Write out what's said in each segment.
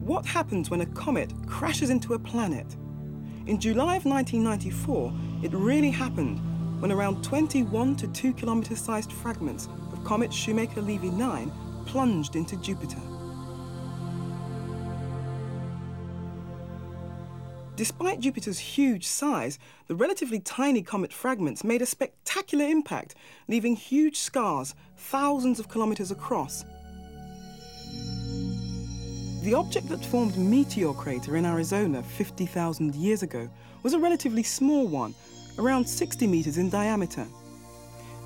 what happens when a comet crashes into a planet? In July of 1994, it really happened when around 21 to 2 kilometre sized fragments of comet Shoemaker Levy 9 plunged into Jupiter. Despite Jupiter's huge size, the relatively tiny comet fragments made a spectacular impact, leaving huge scars thousands of kilometres across. The object that formed Meteor Crater in Arizona 50,000 years ago was a relatively small one, around 60 metres in diameter.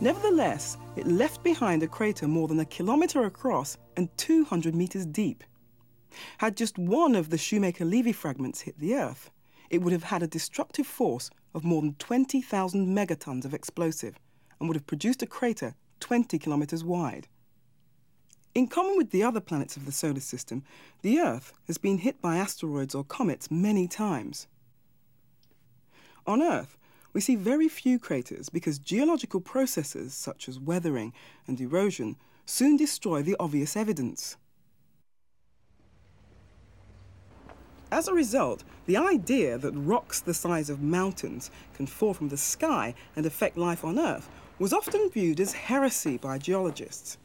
Nevertheless, it left behind a crater more than a kilometre across and 200 metres deep. Had just one of the Shoemaker-Levy fragments hit the Earth, it would have had a destructive force of more than 20,000 megatons of explosive and would have produced a crater 20 kilometres wide. In common with the other planets of the solar system, the Earth has been hit by asteroids or comets many times. On Earth, we see very few craters because geological processes such as weathering and erosion soon destroy the obvious evidence. As a result, the idea that rocks the size of mountains can fall from the sky and affect life on Earth was often viewed as heresy by geologists.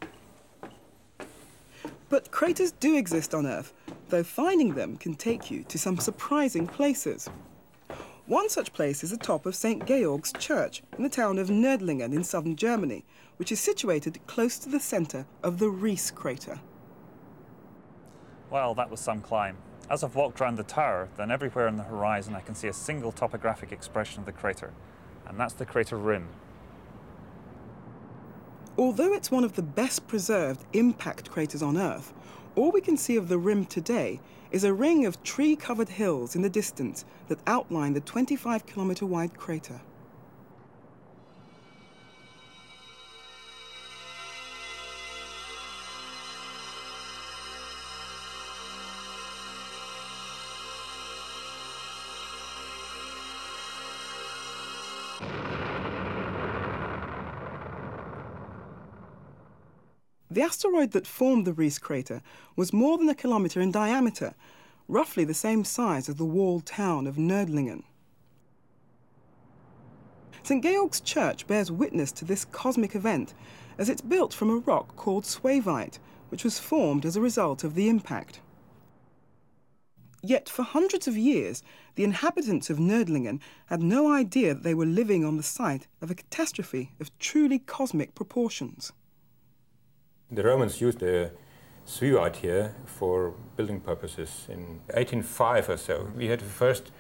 But craters do exist on Earth, though finding them can take you to some surprising places. One such place is the top of St. Georg's Church in the town of Nördlingen in southern Germany, which is situated close to the centre of the Ries crater. Well, that was some climb. As I've walked around the tower, then everywhere on the horizon I can see a single topographic expression of the crater, and that's the crater rim. Although it's one of the best preserved impact craters on Earth, all we can see of the rim today is a ring of tree covered hills in the distance that outline the 25 kilometre wide crater. The asteroid that formed the Ries crater was more than a kilometre in diameter, roughly the same size as the walled town of Nördlingen. St. Georg's Church bears witness to this cosmic event, as it's built from a rock called Suevite, which was formed as a result of the impact. Yet for hundreds of years, the inhabitants of Nördlingen had no idea that they were living on the site of a catastrophe of truly cosmic proportions. The Romans used the Suevite here for building purposes in 1805 or so. We had the first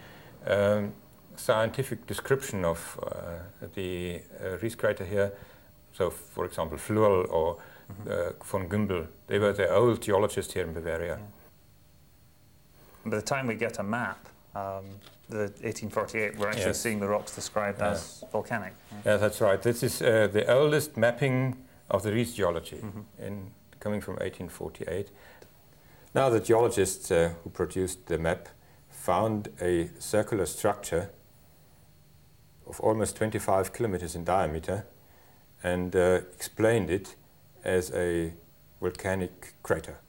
um, scientific description of uh, the uh, crater here. So, for example, Flurl or uh, von Gümbel, they were the old geologists here in Bavaria. Yeah. By the time we get a map, um, the 1848, we're actually yes. seeing the rocks described as volcanic. Yeah, that's right. This is uh, the oldest mapping of the Ries geology mm -hmm. in, coming from 1848. Now the geologists uh, who produced the map found a circular structure of almost 25 kilometers in diameter and uh, explained it as a volcanic crater.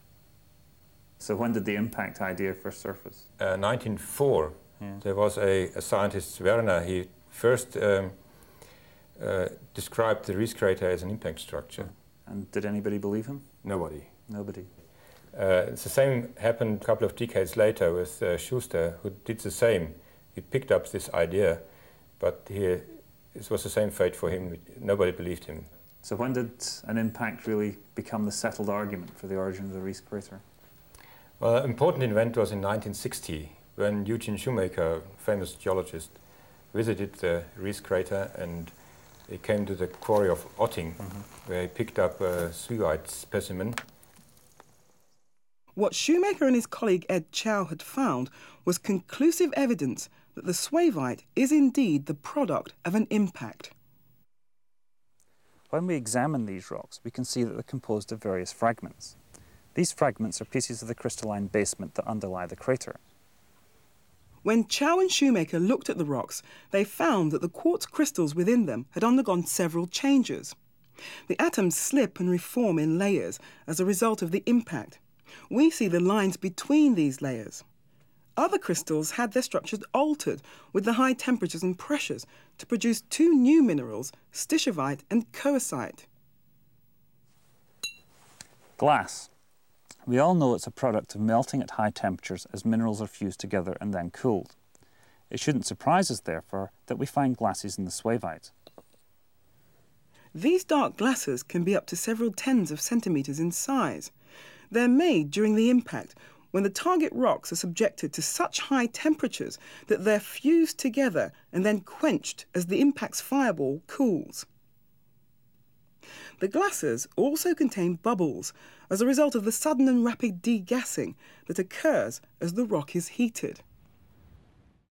So when did the impact idea first surface? Uh, 1904. Yeah. There was a, a, scientist, Werner, he first um, uh, described the Ries crater as an impact structure. And did anybody believe him? Nobody. Nobody. Uh, it's the same happened a couple of decades later with uh, Schuster, who did the same. He picked up this idea, but he, it was the same fate for him. Nobody believed him. So when did an impact really become the settled argument for the origin of the Ries crater? Well, an important event was in 1960 when Eugene Shoemaker, famous geologist, visited the Ries crater and he came to the quarry of Otting, mm -hmm. where he picked up a Suevite specimen. What Shoemaker and his colleague Ed Chao had found was conclusive evidence that the Suevite is indeed the product of an impact. When we examine these rocks, we can see that they're composed of various fragments. These fragments are pieces of the crystalline basement that underlie the crater. When Chao and Shoemaker looked at the rocks, they found that the quartz crystals within them had undergone several changes. The atoms slip and reform in layers as a result of the impact, We see the lines between these layers. Other crystals had their structures altered with the high temperatures and pressures to produce two new minerals, stishovite and coesite. Glass. We all know it's a product of melting at high temperatures as minerals are fused together and then cooled. It shouldn't surprise us, therefore, that we find glasses in the suevite. These dark glasses can be up to several tens of centimetres in size. They're made during the impact when the target rocks are subjected to such high temperatures that they're fused together and then quenched as the impact's fireball cools. The glasses also contain bubbles as a result of the sudden and rapid degassing that occurs as the rock is heated.